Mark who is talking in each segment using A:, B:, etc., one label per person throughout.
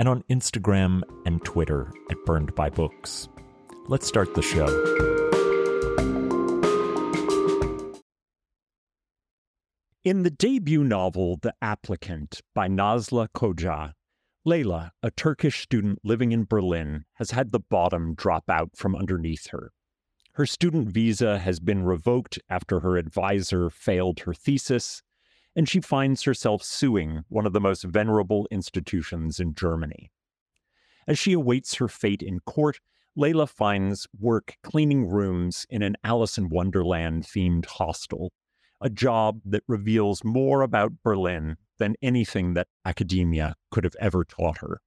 A: and on Instagram and Twitter at Burned by Books. Let's start the show. In the debut novel The Applicant by Nazlı Koca, Leyla, a Turkish student living in Berlin, has had the bottom drop out from underneath her. Her student visa has been revoked after her advisor failed her thesis, and she finds herself suing one of the most venerable institutions in Germany. As she awaits her fate in court, Leyla finds work cleaning rooms in an Alice in Wonderland themed hostel, a job that reveals more about Berlin than anything that academia could have ever taught her.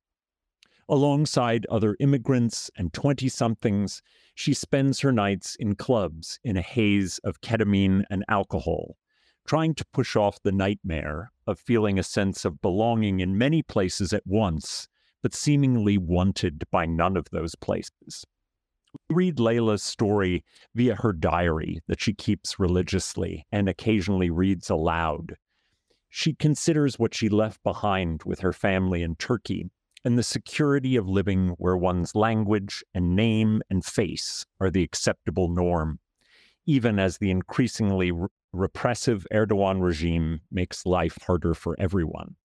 A: Alongside other immigrants and 20 somethings, she spends her nights in clubs in a haze of ketamine and alcohol, trying to push off the nightmare of feeling a sense of belonging in many places at once, but seemingly wanted by none of those places. We read Leyla's story via her diary that she keeps religiously and occasionally reads aloud. She considers what she left behind with her family in Turkey and the security of living where one's language and name and face are the acceptable norm, even as the increasingly repressive Erdogan regime makes life harder for everyone.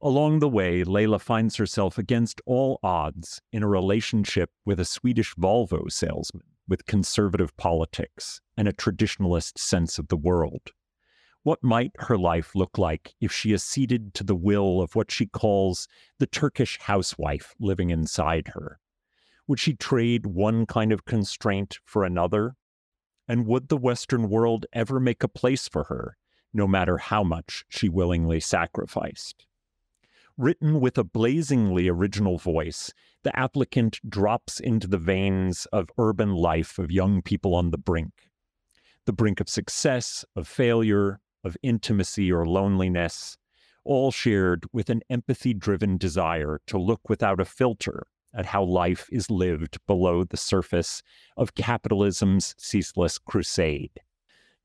A: Along the way, Leyla finds herself against all odds in a relationship with a Swedish Volvo salesman with conservative politics and a traditionalist sense of the world. What might her life look like if she acceded to the will of what she calls the Turkish housewife living inside her? Would she trade one kind of constraint for another and would the Western world ever make a place for her, no matter how much she willingly sacrificed? Written with a blazingly original voice, the applicant drops into the veins of urban life of young people on the brink. The brink of success, of failure, of intimacy or loneliness, all shared with an empathy driven desire to look without a filter at how life is lived below the surface of capitalism's ceaseless crusade.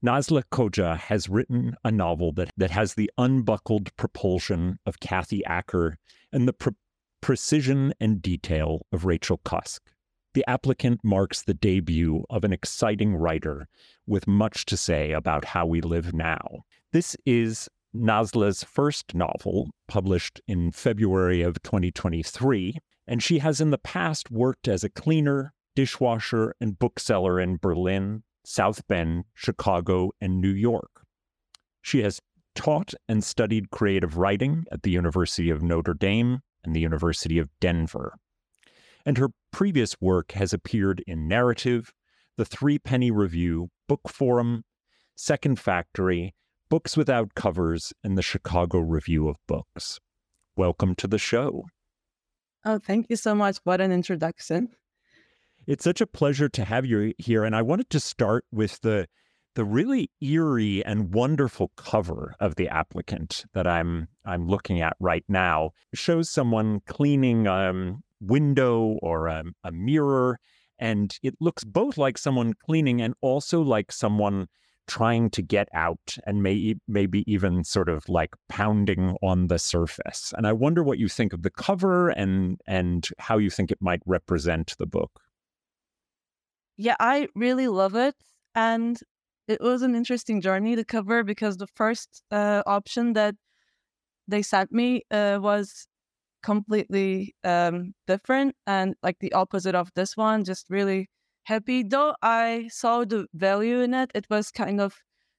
A: Nazlı Koca has written a novel that, that has the unbuckled propulsion of Kathy Acker and the pre- precision and detail of Rachel Cusk. The applicant marks the debut of an exciting writer with much to say about how we live now. This is Nazlı's first novel, published in February of 2023, and she has in the past worked as a cleaner, dishwasher, and bookseller in Berlin, South Bend, Chicago, and New York. She has taught and studied creative writing at the University of Notre Dame and the University of Denver. And her previous work has appeared in Narrative, the Threepenny Review, Bookforum, Second Factory, Books Without Covers, and the Chicago Review of Books. Welcome to the show.
B: Oh, thank you so much. What an introduction.
A: It's such a pleasure to have you here. And I wanted to start with the the really eerie and wonderful cover of the applicant that I'm I'm looking at right now. It shows someone cleaning a um, window or a, a mirror, And it looks both like someone cleaning and also like someone trying to get out and may, maybe even sort of like pounding on the surface. And I wonder what you think of the cover and and how you think it might represent the book.
B: Yeah, I really love it. And it was an interesting journey to cover because the first uh, option that they sent me uh, was completely um, different and like the opposite of this one, just really happy. Though I saw the value in it, it was kind of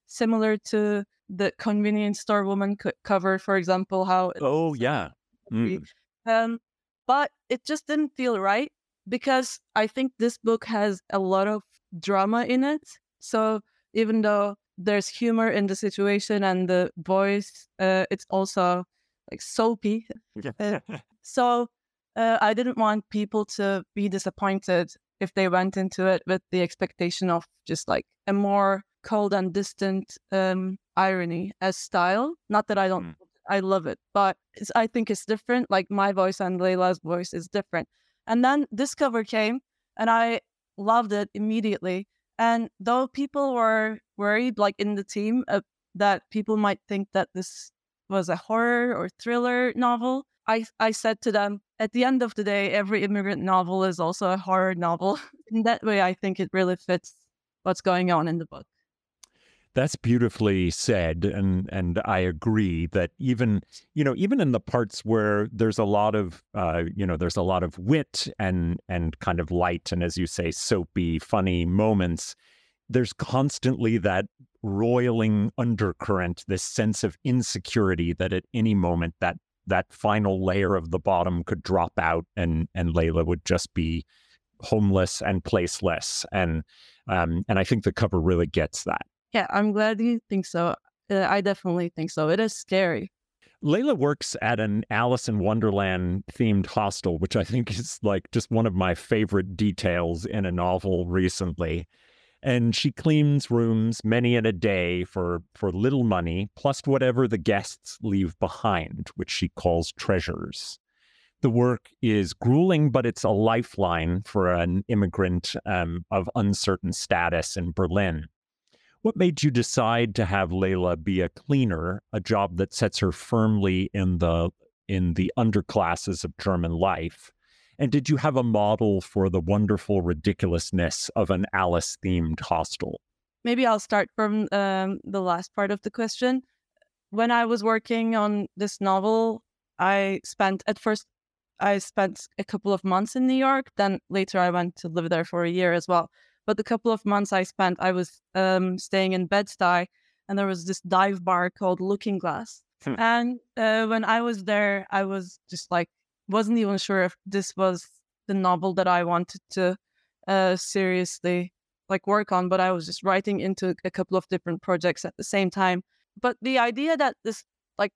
B: similar to the convenience store woman co- cover, for example. How
A: oh yeah, mm.
B: um, but it just didn't feel right because I think this book has a lot of drama in it. So even though there's humor in the situation and the voice, uh, it's also like soapy. Uh, so uh, I didn't want people to be disappointed if they went into it with the expectation of just like a more cold and distant um, irony as style. Not that I don't, mm. I love it, but I think it's different. Like my voice and Leyla's voice is different. And then this cover came, and I loved it immediately. And though people were worried, like in the team, uh, that people might think that this was a horror or thriller novel, I, I said to them, at the end of the day, every immigrant novel is also a horror novel. in that way, I think it really fits what's going on in the book.
A: That's beautifully said, and and I agree that even you know even in the parts where there's a lot of uh, you know there's a lot of wit and and kind of light and as you say soapy funny moments, there's constantly that roiling undercurrent, this sense of insecurity that at any moment that that final layer of the bottom could drop out and and Leyla would just be homeless and placeless and um, and I think the cover really gets that.
B: Yeah, I'm glad you think so. Uh, I definitely think so. It is scary.
A: Leyla works at an Alice in Wonderland themed hostel, which I think is like just one of my favorite details in a novel recently. And she cleans rooms many in a day for, for little money, plus whatever the guests leave behind, which she calls treasures. The work is grueling, but it's a lifeline for an immigrant um, of uncertain status in Berlin. What made you decide to have Leyla be a cleaner, a job that sets her firmly in the in the underclasses of German life? And did you have a model for the wonderful ridiculousness of an Alice themed hostel?
B: Maybe I'll start from um, the last part of the question. When I was working on this novel, I spent at first I spent a couple of months in New York. Then later I went to live there for a year as well. But the couple of months I spent, I was um, staying in Bed-Stuy, and there was this dive bar called Looking Glass. Hmm. And uh, when I was there, I was just like, wasn't even sure if this was the novel that I wanted to uh, seriously like work on. But I was just writing into a couple of different projects at the same time. But the idea that this like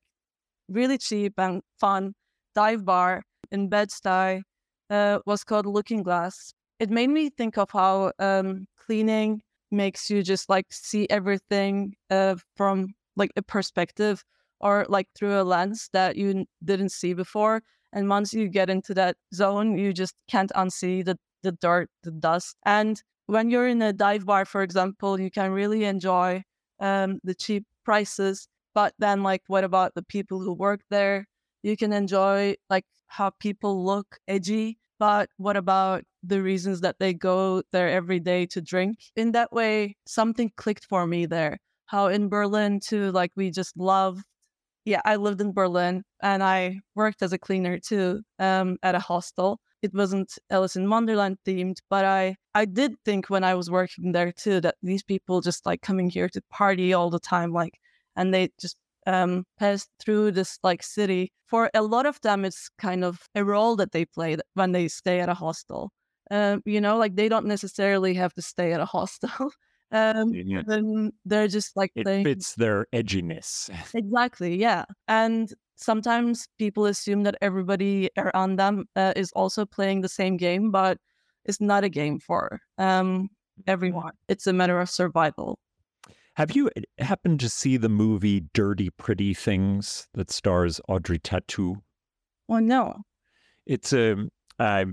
B: really cheap and fun dive bar in Bed-Stuy uh, was called Looking Glass it made me think of how um, cleaning makes you just like see everything uh, from like a perspective or like through a lens that you didn't see before. And once you get into that zone, you just can't unsee the, the dirt, the dust. And when you're in a dive bar, for example, you can really enjoy um, the cheap prices. But then, like, what about the people who work there? You can enjoy like how people look edgy but what about the reasons that they go there every day to drink? In that way, something clicked for me there. How in Berlin, too, like we just loved. Yeah, I lived in Berlin and I worked as a cleaner too um, at a hostel. It wasn't Alice in Wonderland themed, but I, I did think when I was working there too that these people just like coming here to party all the time, like, and they just um, pass through this like city. For a lot of them, it's kind of a role that they play when they stay at a hostel. Um, you know, like they don't necessarily have to stay at a hostel. um, yeah. then they're just like
A: it fits their edginess.
B: exactly, yeah. And sometimes people assume that everybody around them uh, is also playing the same game, but it's not a game for um, mm-hmm. everyone. It's a matter of survival.
A: Have you eh, happened to see the movie Dirty Pretty Things that stars Audrey Tautou?
B: Oh no.
A: It's a uh,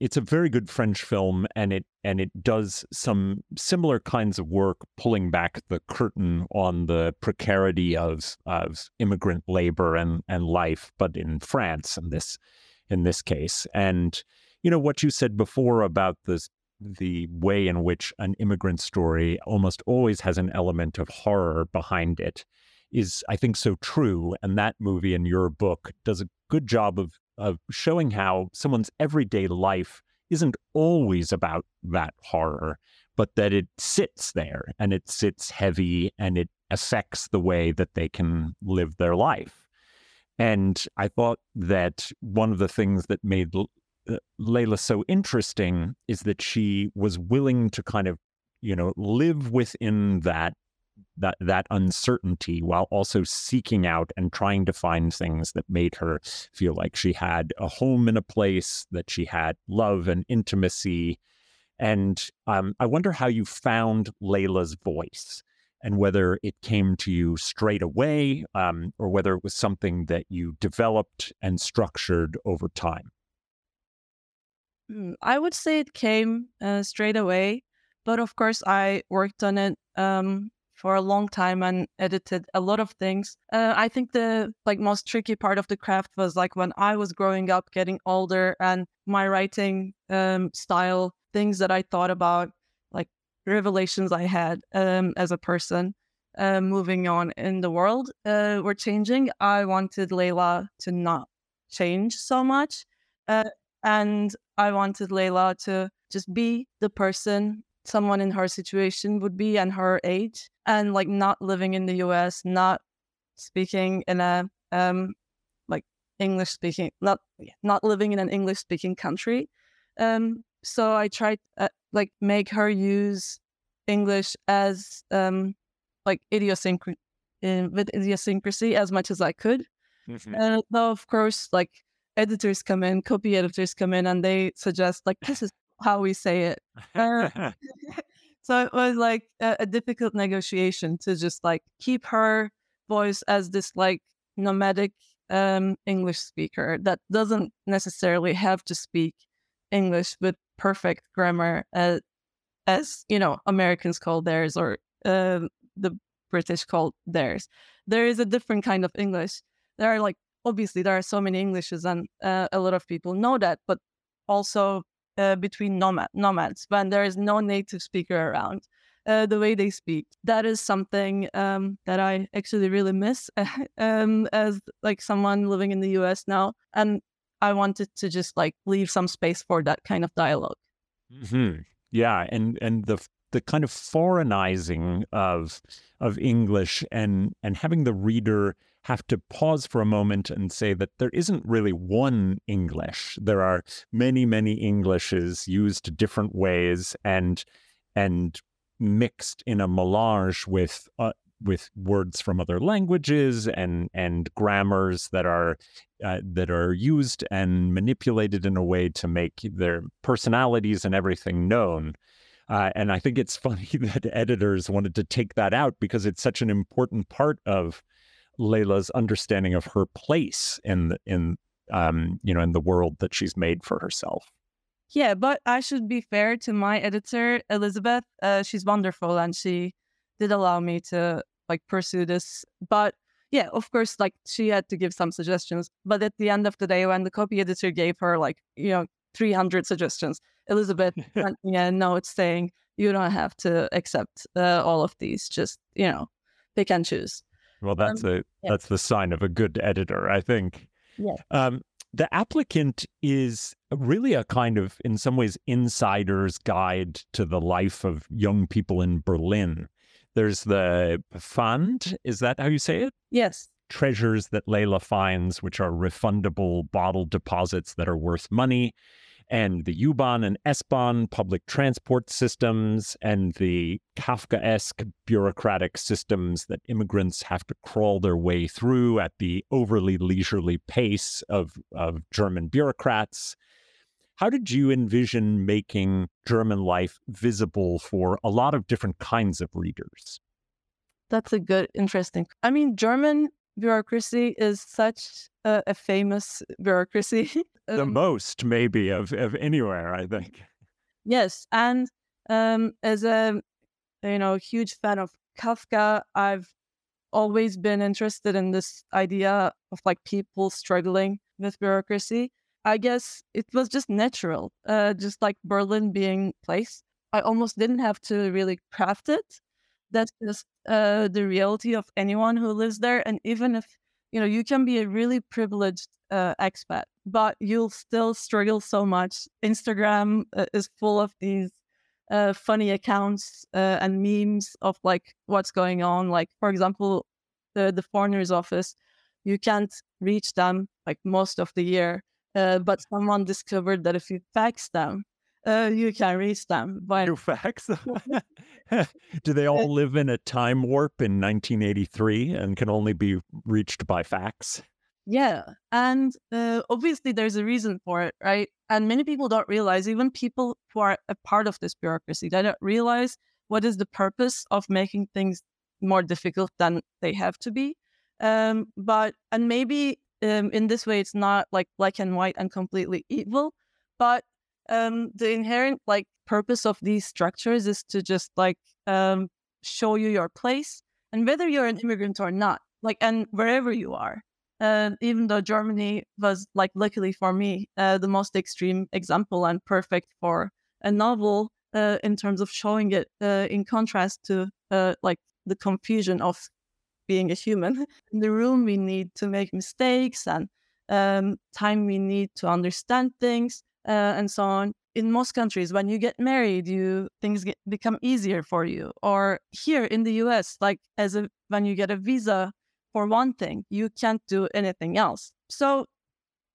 A: it's a very good French film, and it and it does some similar kinds of work, pulling back the curtain on the precarity of of immigrant labor and and life, but in France in this in this case. And you know what you said before about this the way in which an immigrant story almost always has an element of horror behind it is, I think, so true. And that movie and your book does a good job of of showing how someone's everyday life isn't always about that horror, but that it sits there and it sits heavy and it affects the way that they can live their life. And I thought that one of the things that made uh, Leyla so interesting is that she was willing to kind of, you know, live within that that that uncertainty while also seeking out and trying to find things that made her feel like she had a home in a place that she had love and intimacy. And um, i wonder how you found leyla's voice and whether it came to you straight away um, or whether it was something that you developed and structured over time.
B: Hmm, i would say it came uh, straight away but of course i worked on it um, for a long time and edited a lot of things. Uh, I think the like most tricky part of the craft was like when I was growing up, getting older, and my writing um, style, things that I thought about, like revelations I had um, as a person. Uh, moving on in the world uh, were changing. I wanted Leyla to not change so much. Uh, and I wanted Leyla to just be the person someone in her situation would be and her age and like not living in the US, not speaking in a um like English speaking, not not living in an English speaking country. Um, so I tried uh, like make her use English as um like idiosyncrasy with idiosyncrasy as much as I could. Mm-hmm. And though of course like editors come in, copy editors come in, and they suggest like this is how we say it. Uh, so it was like a, a, difficult negotiation to just like keep her voice as this like nomadic um, English speaker that doesn't necessarily have to speak English with perfect grammar as, as you know Americans call theirs or uh, the British call theirs. There is a different kind of English. There are like obviously there are so many Englishes and uh, a lot of people know that, but also uh, between nomad, nomads when there is no native speaker around. Uh, the way they speak. That is something um, that I actually really miss um, as like someone living in the US now, and I wanted to just like leave some space for that kind of dialog
A: mm-hmm. Yeah, and and the the kind of foreignizing of of English and and having the reader have to pause for a moment and say that there isn't really one English. There are many, many Englishes used different ways and and mixed in a melange with uh, with words from other languages and and grammars that are uh, that are used and manipulated in a way to make their personalities and everything known. Uh, and I think it's funny that editors wanted to take that out because it's such an important part of Leyla's understanding of her place in the, in um, you know in the world that she's made for herself.
B: Yeah, but I should be fair to my editor, Elizabeth. Uh, she's wonderful, and she did allow me to like pursue this. But yeah, of course, like she had to give some suggestions. But at the end of the day, when the copy editor gave her like you know 300 suggestions, Elizabeth sent me a note saying you don't have to accept uh, all of these. Just you know, pick and choose.
A: Well, that's um, a yeah. that's the sign of a good editor, I think.
B: Yeah. Um,
A: the applicant is really a kind of, in some ways, insider's guide to the life of young people in Berlin. There's the Pfand. Is that how you say it?
B: Yes.
A: Treasures that Leyla finds, which are refundable bottle deposits that are worth money and the U-Bahn and S-Bahn public transport systems and the Kafkaesque bureaucratic systems that immigrants have to crawl their way through at the overly leisurely pace of, of German bureaucrats. How did you envision making German life visible for a lot of different kinds of readers?
B: That's a good, interesting. I mean, German bureaucracy is such a, a famous bureaucracy.
A: the
B: Um,
A: most, maybe, of, of anywhere, I think.
B: Yes, and um, as a you know huge fan of Kafka, I've always been interested in this idea of like people struggling with bureaucracy. I guess it was just natural, uh, just like Berlin being place. I almost didn't have to really craft it. That's just uh, the reality of anyone who lives there, and even if you know you can be a really privileged uh, expat, but you'll still struggle so much. Instagram uh, is full of these uh, funny accounts uh, and memes of like what's going on. Like for example, the the foreigners office, you can't reach them like most of the year, uh, but someone discovered that if you fax them, uh, you can reach them. But
A: New facts. Do they all live in a time warp in 1983 and can only be reached by fax?
B: Yeah, and uh, obviously there's a reason for it, right? And many people don't realize, even people who are a part of this bureaucracy, they don't realize what is the purpose of making things more difficult than they have to be. Um, but and maybe um, in this way, it's not like black and white and completely evil, but um, the inherent like purpose of these structures is to just like um, show you your place, and whether you're an immigrant or not, like and wherever you are. Uh, even though Germany was like luckily for me uh, the most extreme example and perfect for a novel uh, in terms of showing it uh, in contrast to uh, like the confusion of being a human in the room we need to make mistakes and um, time we need to understand things uh, and so on in most countries when you get married you things get, become easier for you or here in the us like as a when you get a visa for one thing, you can't do anything else. So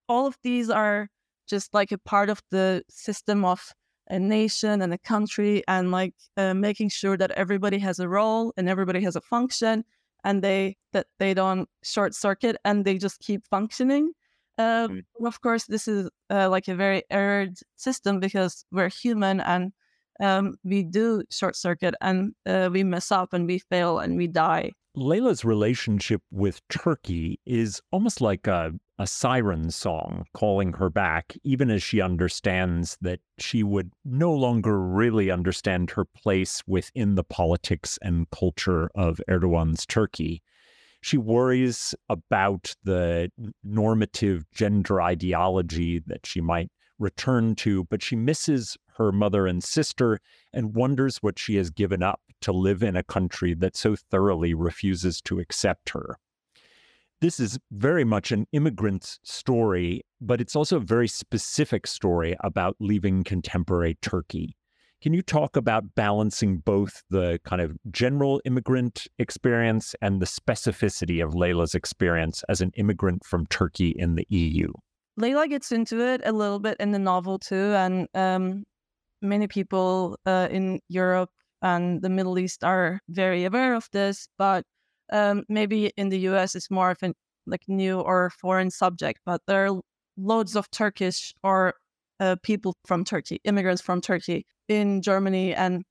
B: all of these are just like a part of the system of a nation and a country and like uh, making sure that everybody has a role and everybody has a function and they that they don't short circuit and they just keep functioning um, of course this is uh, like a very errored system because we're human and um, we do short circuit and uh, we mess up and we fail and we die
A: Leyla's relationship with Turkey is almost like a, a siren song calling her back, even as she understands that she would no longer really understand her place within the politics and culture of Erdogan's Turkey. She worries about the normative gender ideology that she might return to, but she misses her mother and sister and wonders what she has given up to live in a country that so thoroughly refuses to accept her. This is very much an immigrant's story, but it's also a very specific story about leaving contemporary Turkey. Can you talk about balancing both the kind of general immigrant experience and the specificity of Leyla's experience as an immigrant from Turkey in the EU?
B: Leyla gets into it a little bit in the novel too, and um, many people uh, in Europe and the Middle East are very aware of this. But um, maybe in the US, it's more of a like new or foreign subject. But there are loads of Turkish or uh, people from Turkey, immigrants from Turkey in Germany and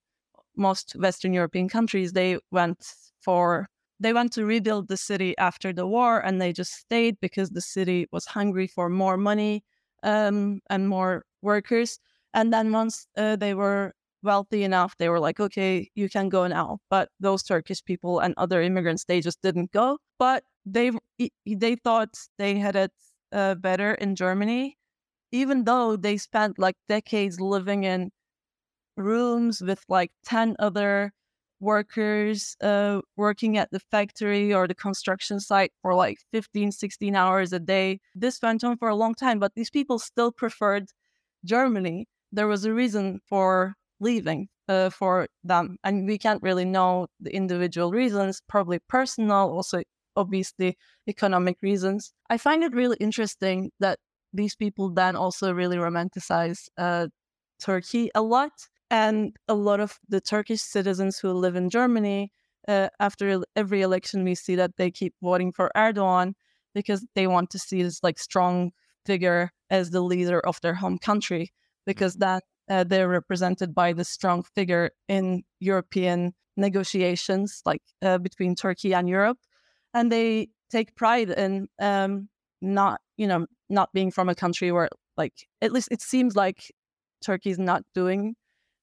B: most Western European countries. They went for they went to rebuild the city after the war and they just stayed because the city was hungry for more money um, and more workers. And then once uh, they were wealthy enough they were like okay you can go now. But those turkish people and other immigrants they just didn't go. But they they thought they had it uh, better in germany. Even though they spent like decades living in rooms with like 10 other workers uh, working at the factory or the construction site for like 15, 16 hours a day. This went on for a long time, but these people still preferred Germany. There was a reason for leaving uh, for them, and we can't really know the individual reasons, probably personal, also obviously economic reasons. I find it really interesting that these people then also really romanticize uh, Turkey a lot and a lot of the Turkish citizens who live in Germany, uh, after every election, we see that they keep voting for Erdogan because they want to see this like strong figure as the leader of their home country, because that uh, they're represented by the strong figure in European negotiations, like uh, between Turkey and Europe, and they take pride in um, not, you know, not being from a country where, like, at least it seems like Turkey is not doing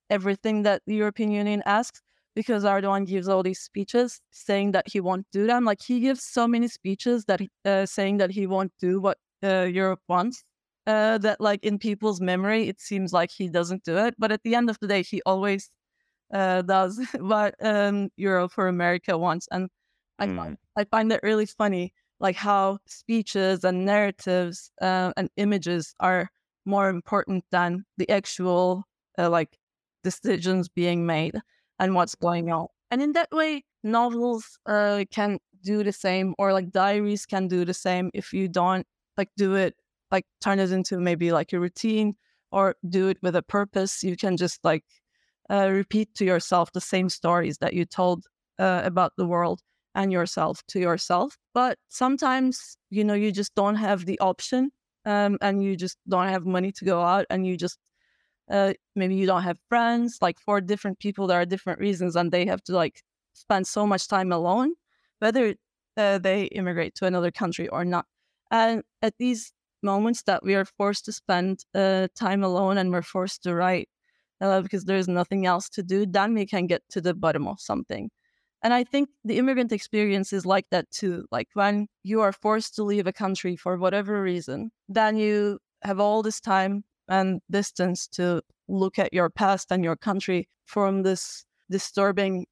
B: everything that the European Union asks because Erdogan gives all these speeches saying that he won't do them. Like he gives so many speeches that uh, saying that he won't do what uh, Europe wants. Uh, that like in people's memory, it seems like he doesn't do it. But at the end of the day, he always uh, does what um, Europe or America wants. And I mm. find I find that really funny, like how speeches and narratives uh, and images are more important than the actual uh, like decisions being made and what's going on. And in that way, novels uh, can do the same, or like diaries can do the same if you don't like do it, like turn it into maybe like a routine or do it with a purpose. You can just like uh, repeat to yourself the same stories that you told uh, about the world and yourself to yourself. But sometimes, you know, you just don't have the option um, and you just don't have money to go out and you just uh, maybe you don't have friends like for different people there are different reasons and they have to like spend so much time alone whether uh, they immigrate to another country or not. And at these moments that we are forced to spend uh, time alone and we're forced to write uh, because there's nothing else to do then we can get to the bottom of something. And i think the immigrant experience is like that too like when you are forced to leave a country for whatever reason then you have all this time and distance to look at your past and your country from this disturbing,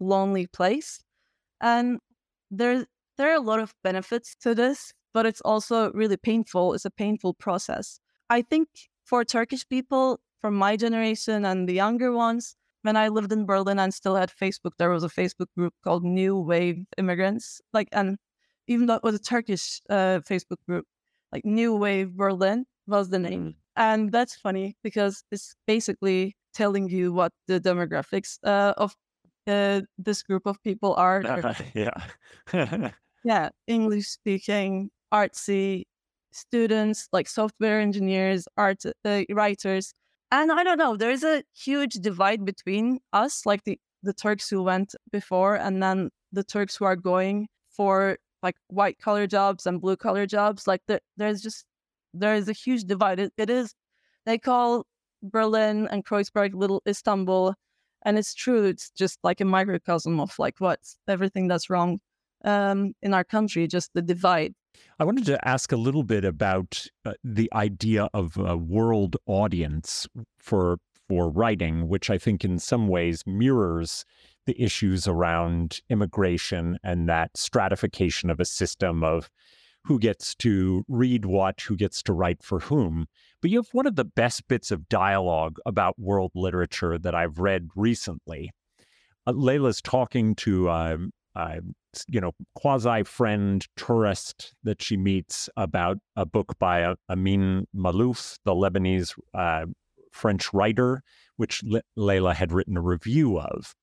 B: lonely place. And there, there are a lot of benefits to this, but it's also really painful. It's a painful process. I think for Turkish people from my generation and the younger ones, when I lived in Berlin and still had Facebook, there was a Facebook group called New Wave Immigrants. Like, and even though it was a Turkish uh, Facebook group, like New Wave Berlin was the name. And that's funny because it's basically telling you what the demographics uh, of uh, this group of people are.
A: yeah.
B: yeah. English speaking, artsy students, like software engineers, art uh, writers. And I don't know, there's a huge divide between us, like the, the Turks who went before, and then the Turks who are going for like white collar jobs and blue collar jobs. Like the, there's just there is a huge divide. It, it is, they call Berlin and Kreuzberg little Istanbul. And it's true, it's just like a microcosm of like what's everything that's wrong um, in our country, just the divide.
A: I wanted to ask a little bit about uh, the idea of a world audience for for writing, which I think in some ways mirrors the issues around immigration and that stratification of a system of who gets to read what, who gets to write for whom. But you have one of the best bits of dialogue about world literature that I've read recently. Uh, Leyla's talking to, uh, uh, you know, quasi friend tourist that she meets about a book by uh, Amin Maalouf, the Lebanese uh, French writer, which Le- Leyla had written a review of.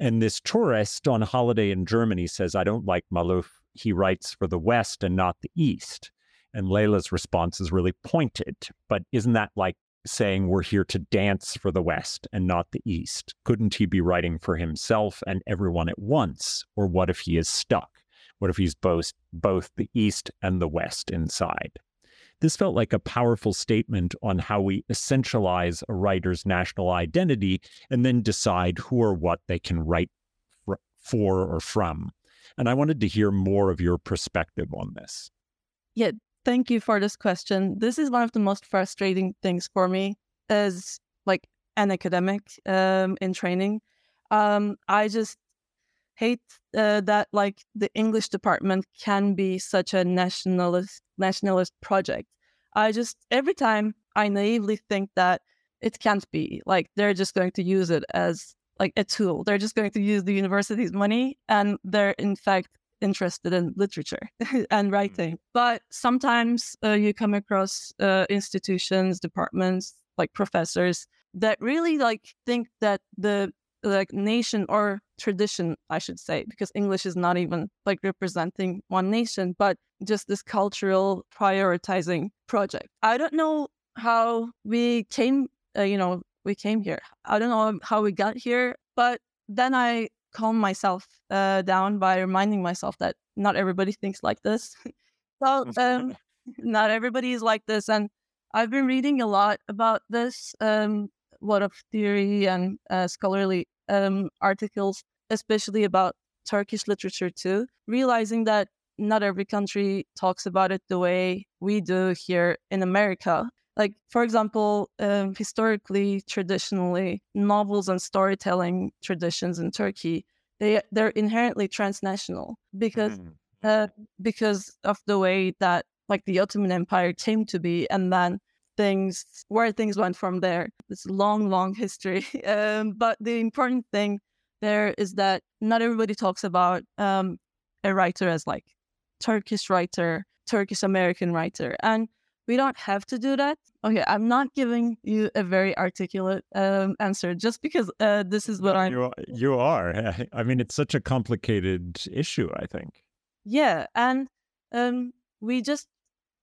A: And this tourist on holiday in Germany says, I don't like Maalouf he writes for the West and not the East. And Leyla's response is really pointed. But isn't that like saying we're here to dance for the West and not the East? Couldn't he be writing for himself and everyone at once? Or what if he is stuck? What if he's both, both the East and the West inside? This felt like a powerful statement on how we essentialize a writer's national identity and then decide who or what they can write for or from. And I wanted to hear more of your perspective on this.
B: Yeah, thank you for this question. This is one of the most frustrating things for me as like an academic um, in training. Um, I just hate uh, that like the English department can be such a nationalist nationalist project. I just every time I naively think that it can't be like they're just going to use it as like a tool. They're just going to use the university's money and they're in fact interested in literature and mm. writing. But sometimes uh, you come across uh, institutions, departments, like professors that really like think that the like nation or tradition, I should say, because English is not even like representing one nation, but just this cultural prioritizing project. I don't know how we came, uh, you know, we came here. I don't know how we got here, but then I calm myself uh, down by reminding myself that not everybody thinks like this. so um, not everybody is like this, and I've been reading a lot about this, um, a lot of theory and uh, scholarly um, articles, especially about Turkish literature too, realizing that not every country talks about it the way we do here in America. Like, for example, um, historically, traditionally, novels and storytelling traditions in Turkey, they, they're inherently transnational because, mm-hmm. uh, because of the way that like the Ottoman Empire came to be, and then things where things went from there. It's a long, long history. Um, but the important thing there is that not everybody talks about um, a writer as like Turkish writer, Turkish American writer, and we don't have to do that. Okay, I'm not giving you a very articulate um, answer just because uh, this is what I'm.
A: You are, you are. I mean, it's such a complicated issue. I think.
B: Yeah, and um, we just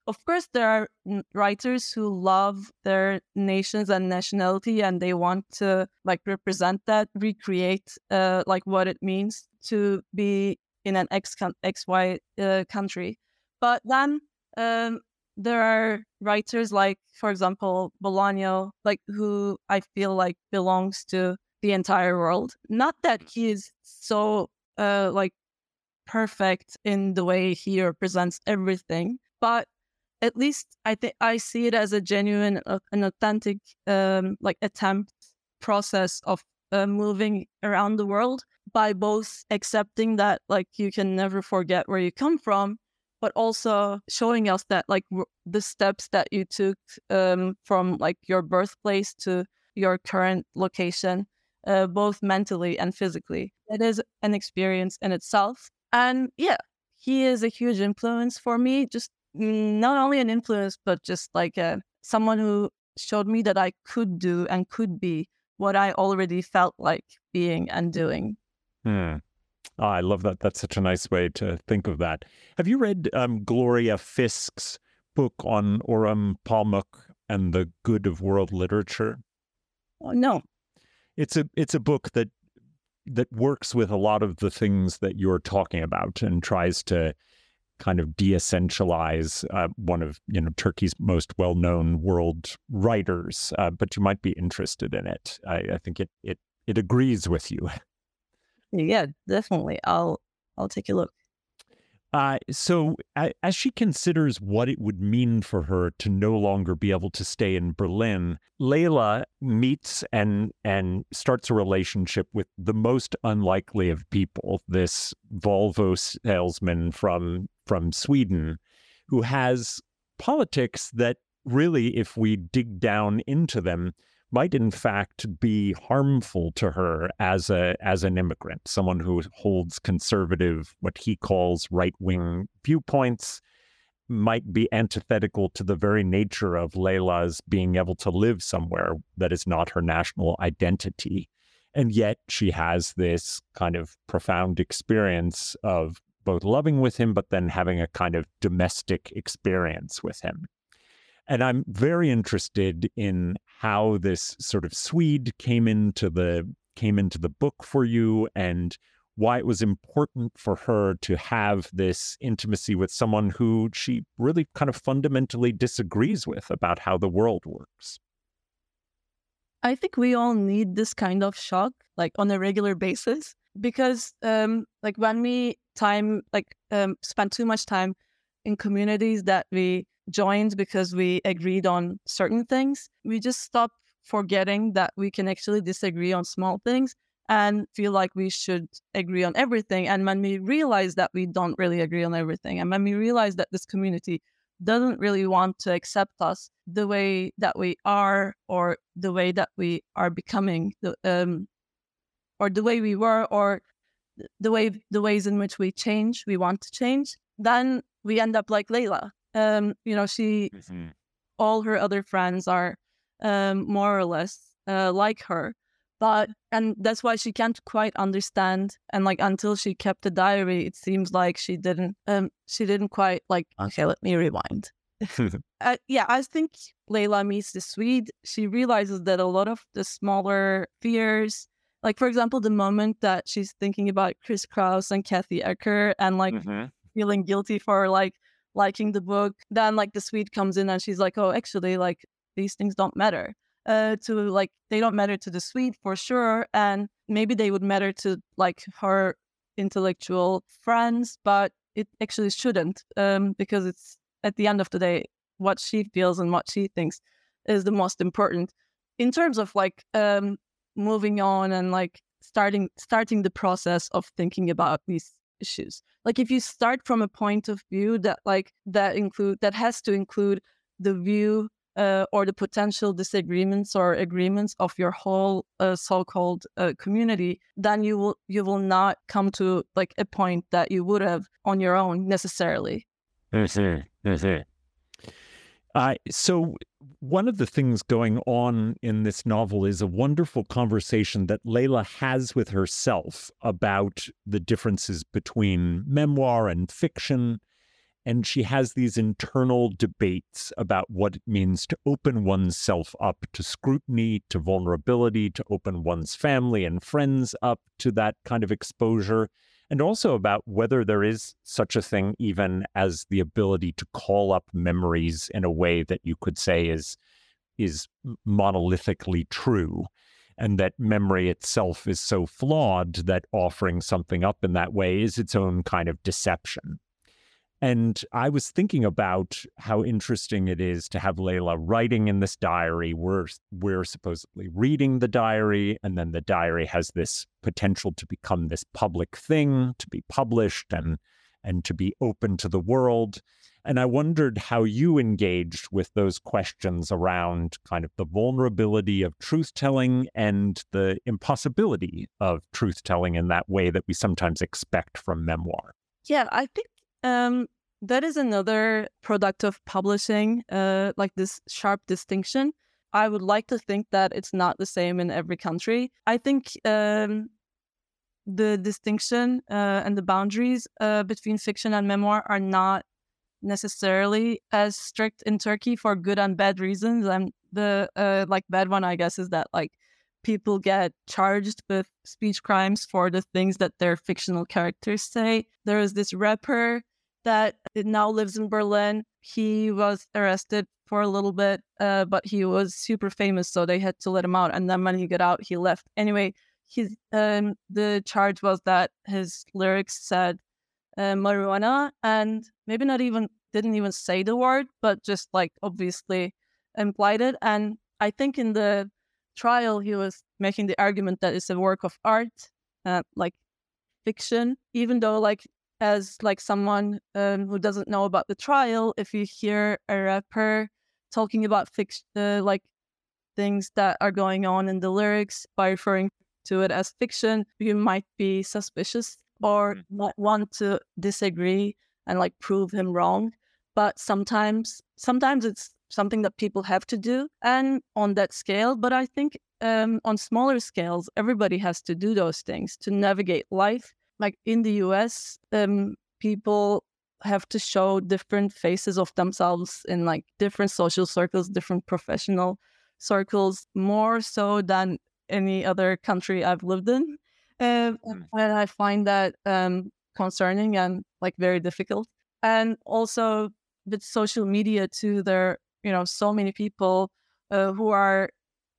B: of course there are writers who love their nations and nationality and they want to like represent that recreate uh, like what it means to be in an x xy uh, country but then um, there are writers like for example bolaño like who i feel like belongs to the entire world. Not that he is so uh, like perfect in the way he represents everything but at least I think I see it as a genuine, uh, an authentic, um, like attempt process of uh, moving around the world by both accepting that like you can never forget where you come from, but also showing us that like w- the steps that you took um, from like your birthplace to your current location, uh, both mentally and physically. It is an experience in itself. And yeah, he is a huge influence for me just Mm, not only an influence, but just like a, uh, someone who showed me that I could do and could be what I already felt like being and doing.
A: Hmm. Oh, I love that. That's such a nice way to think of that. Have you read um, Gloria Fisk's book on Orhan Pamuk and the good of world literature?
B: Oh, no.
A: It's a it's a book that that works with a lot of the things that you're talking about and tries to kind of de-essentialize uh, one of you know Turkey's most well-known world writers, uh, but you might be interested in it. I, I, think it it it agrees with you.
B: Yeah, definitely. I'll I'll take a look.
A: Uh, so, as she considers what it would mean for her to no longer be able to stay in Berlin, Leyla meets and and starts a relationship with the most unlikely of people. This Volvo salesman from from Sweden, who has politics that really, if we dig down into them, might in fact be harmful to her as a as an immigrant, someone who holds conservative, what he calls right wing viewpoints, might be antithetical to the very nature of Leyla's being able to live somewhere that is not her national identity. And yet she has this kind of profound experience of both loving with him, but then having a kind of domestic experience with him. And I'm very interested in how this sort of Swede came into the came into the book for you and why it was important for her to have this intimacy with someone who she really kind of fundamentally disagrees with about how the world works.
B: I think we all need this kind of shock, like on a regular basis, because, um, like when we time, like, um, spend too much time in communities that we joined because we agreed on certain things. We just stop forgetting that we can actually disagree on small things and feel like we should agree on everything. And when we realize that we don't really agree on everything, and when we realize that this community doesn't really want to accept us the way that we are or the way that we are becoming, um, or the way we were, or the way the ways in which we change, we want to change, then we end up like Leyla, um, you know, she, mm-hmm. all her other friends are um, more or less uh, like her. But, and that's why she can't quite understand. And like, until she kept the diary, it seems like she didn't, um, she didn't quite like, okay, let me rewind. uh, yeah, I think Leyla meets the Swede. She realizes that a lot of the smaller fears, Like for example, the moment that she's thinking about Chris Kraus and Kathy Acker and like
A: Mm-hmm.
B: feeling guilty for like liking the book, then like the Swede comes in and she's like, oh, actually, like these things don't matter. Uh, to like they don't matter to the Swede for sure, and maybe they would matter to like her intellectual friends, but it actually shouldn't, um, because it's at the end of the day what she feels and what she thinks is the most important in terms of like um moving on and like starting starting the process of thinking about these issues. Like if you start from a point of view that like that include that has to include the view uh, or the potential disagreements or agreements of your whole uh, so-called uh, community then you will you will not come to like a point that you would have on your own necessarily
A: Uh, so, one of the things going on in this novel is a wonderful conversation that Leyla has with herself about the differences between memoir and fiction. And she has these internal debates about what it means to open oneself up to scrutiny, to vulnerability, to open one's family and friends up to that kind of exposure and also about whether there is such a thing even as the ability to call up memories in a way that you could say is is monolithically true and that memory itself is so flawed that offering something up in that way is its own kind of deception and I was thinking about how interesting it is to have Leyla writing in this diary. We're we're supposedly reading the diary, and then the diary has this potential to become this public thing, to be published and and to be open to the world. And I wondered how you engaged with those questions around kind of the vulnerability of truth telling and the impossibility of truth telling in that way that we sometimes expect from memoir.
B: Yeah, I think um, that is another product of publishing, uh, like this sharp distinction. I would like to think that it's not the same in every country. I think um, the distinction uh, and the boundaries uh, between fiction and memoir are not necessarily as strict in Turkey for good and bad reasons. And the uh, like bad one, I guess, is that like people get charged with speech crimes for the things that their fictional characters say. There is this rapper that now lives in Berlin. He was arrested for a little bit, uh, but he was super famous, so they had to let him out. And then when he got out, he left. Anyway, his um, the charge was that his lyrics said uh, marijuana, and maybe not even didn't even say the word, but just like obviously implied it. And I think in the trial, he was making the argument that it's a work of art, uh, like fiction, even though like as like someone um, who doesn't know about the trial, if you hear a rapper talking about fiction, uh, like things that are going on in the lyrics by referring to it as fiction, you might be suspicious or might want to disagree and like prove him wrong. But sometimes, sometimes it's something that people have to do, and on that scale. But I think um, on smaller scales, everybody has to do those things to navigate life like in the US, um, people have to show different faces of themselves in like different social circles, different professional circles, more so than any other country I've lived in. Um,
A: Mm.
B: And I find that um, concerning and like very difficult. And also with social media too, there you know so many people uh, who are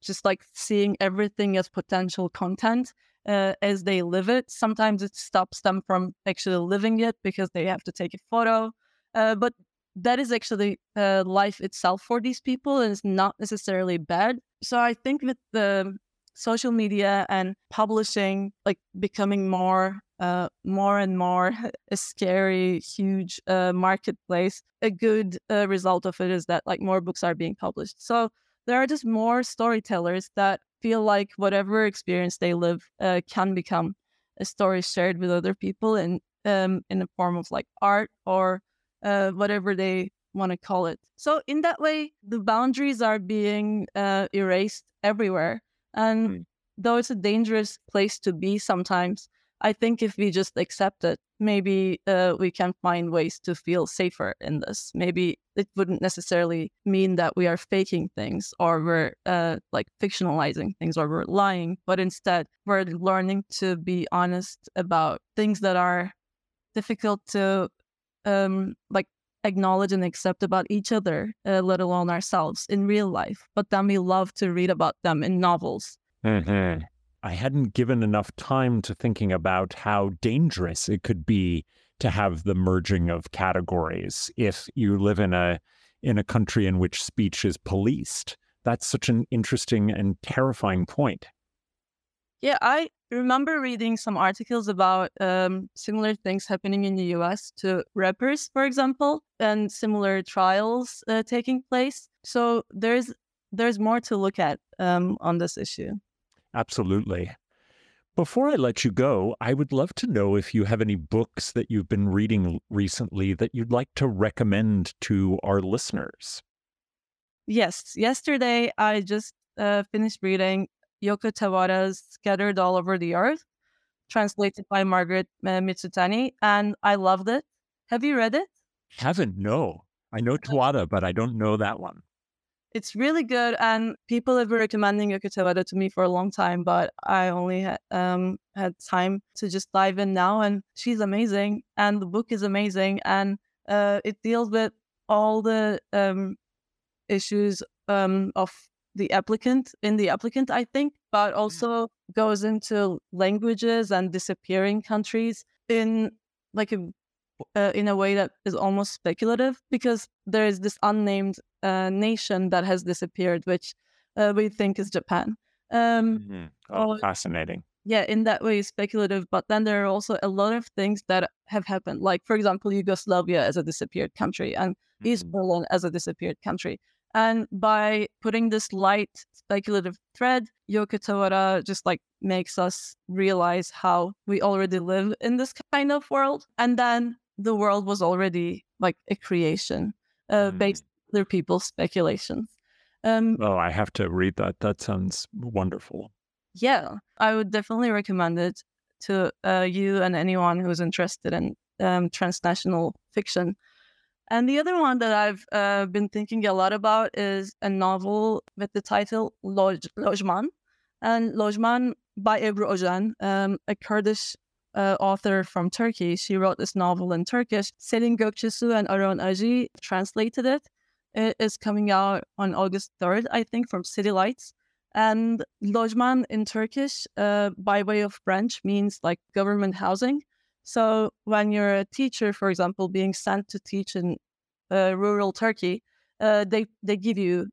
B: just like seeing everything as potential content uh, as they live it. Sometimes it stops them from actually living it because they have to take a photo. Uh, but that is actually uh, life itself for these people and it's not necessarily bad. So I think with the social media and publishing like becoming more uh, more and more a scary huge uh, marketplace a good uh, result of it is that like more books are being published so there are just more storytellers that feel like whatever experience they live uh, can become a story shared with other people in um, in the form of like art or uh, whatever they want to call it. So in that way, the boundaries are being uh, erased everywhere, and
A: Mm.
B: though it's a dangerous place to be sometimes, I think if we just accept it, maybe uh, we can find ways to feel safer in this. Maybe it wouldn't necessarily mean that we are faking things or we're uh, like fictionalizing things or we're lying, but instead we're learning to be honest about things that are difficult to um, like acknowledge and accept about each other, uh, let alone ourselves in real life. But then we love to read about them in novels.
A: Mm-hmm. I hadn't given enough time to thinking about how dangerous it could be to have the merging of categories if you live in a in a country in which speech is policed. That's such an interesting and terrifying point.
B: Yeah, I remember reading some articles about um, similar things happening in the US to rappers, for example, and similar trials uh, taking place. So there's there's more to look at um, on this issue.
A: Absolutely. Before I let you go, I would love to know if you have any books that you've been reading recently that you'd like to recommend to our listeners.
B: Yes. Yesterday, I just uh, finished reading Yoko Tawada's Scattered All Over the Earth, translated by Margaret uh, Mitsutani, and I loved it. Have you read it?
A: Haven't, no. I know Tawada, but I don't know that one.
B: It's really good, and people have been recommending Yoko Tawada to me for a long time, but I only had, um, had time to just dive in now, and she's amazing, and the book is amazing, and uh, it deals with all the um, issues um, of the applicant in the applicant, I think, but mm. also goes into languages and disappearing countries in like a uh, in a way that is almost speculative because there is this unnamed uh, nation that has disappeared, which uh, we think is Japan. Um,
A: mm-hmm. Oh, fascinating.
B: Yeah, in that way, speculative. But then there are also a lot of things that have happened, like for example, Yugoslavia as a disappeared country and mm-hmm. East Berlin as a disappeared country. And by putting this light speculative thread, Yoko Tawada just like makes us realize how we already live in this kind of world. And then the world was already like a creation uh, mm. based on other people's speculations.
A: Um, oh, I have to read that. That sounds wonderful.
B: Yeah, I would definitely recommend it to uh, you and anyone who's interested in um, transnational fiction. And the other one that I've uh, been thinking a lot about is a novel with the title Loj- Lojman. And Lojman by Ebru Ojen, um, a Kurdish uh, author from Turkey. She wrote this novel in Turkish. Selin Gökçesu and Aron Aji translated it. It is coming out on August 3rd, I think, from City Lights. And Lojman in Turkish, uh, by way of branch, means like government housing. So when you're a teacher, for example, being sent to teach in uh, rural Turkey, uh, they they give you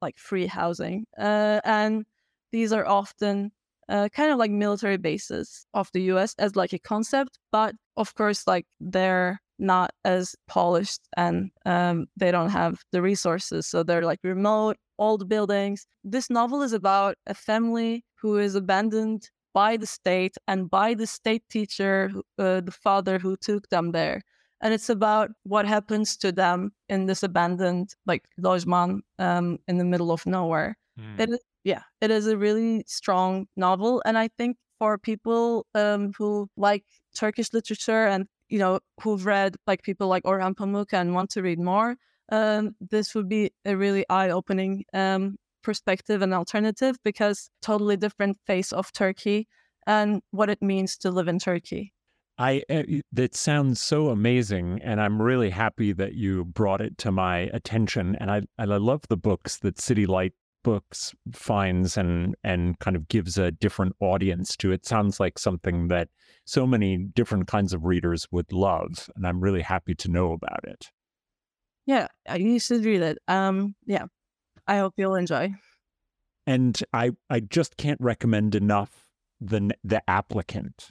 B: like free housing, uh, and these are often uh, kind of like military bases of the U.S. as like a concept, but of course, like they're not as polished and um, they don't have the resources, so they're like remote, old buildings. This novel is about a family who is abandoned by the state and by the state teacher, uh, the father who took them there. And it's about what happens to them in this abandoned, like lojman, um, in the middle of nowhere. Mm. It is, yeah, it is a really strong novel, and I think for people um, who like Turkish literature and you know who've read like people like Orhan Pamuk and want to read more, um, this would be a really eye-opening um, perspective and alternative because totally different face of Turkey and what it means to live in Turkey.
A: I uh, that sounds so amazing, and I'm really happy that you brought it to my attention. And I I love the books that City Light Books finds and and kind of gives a different audience to. It sounds like something that so many different kinds of readers would love, and I'm really happy to know about it.
B: Yeah, you should read it. Um, yeah, I hope you'll enjoy.
A: And I, I just can't recommend enough the the applicant,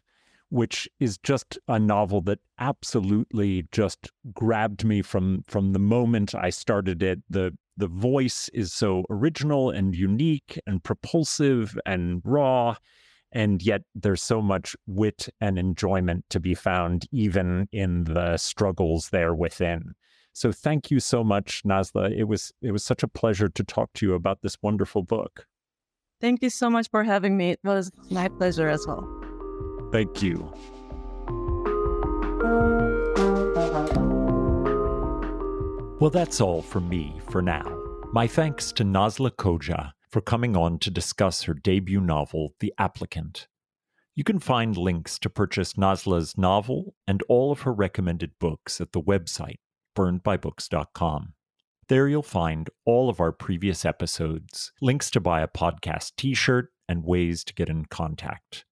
A: which is just a novel that absolutely just grabbed me from from the moment I started it. The the voice is so original and unique and propulsive and raw and yet there's so much wit and enjoyment to be found even in the struggles there within so thank you so much, Nazlı. It was it was such a pleasure to talk to you about this wonderful book.
B: Thank you so much for having me. It was my pleasure as well.
A: Thank you. Well, that's all from me for now. My thanks to Nazli Koca for coming on to discuss her debut novel, The Applicant. You can find links to purchase Nazli's novel and all of her recommended books at the website, burnedbybooks.com. There you'll find all of our previous episodes, links to buy a podcast t shirt, and ways to get in contact.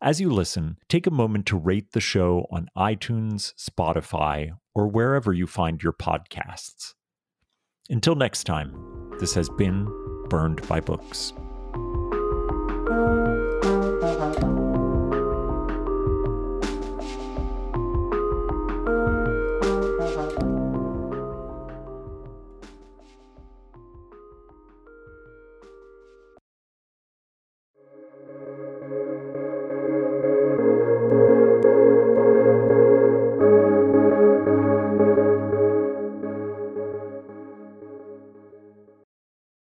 A: As you listen, take a moment to rate the show on iTunes, Spotify, or wherever you find your podcasts. Until next time, this has been Burned by Books.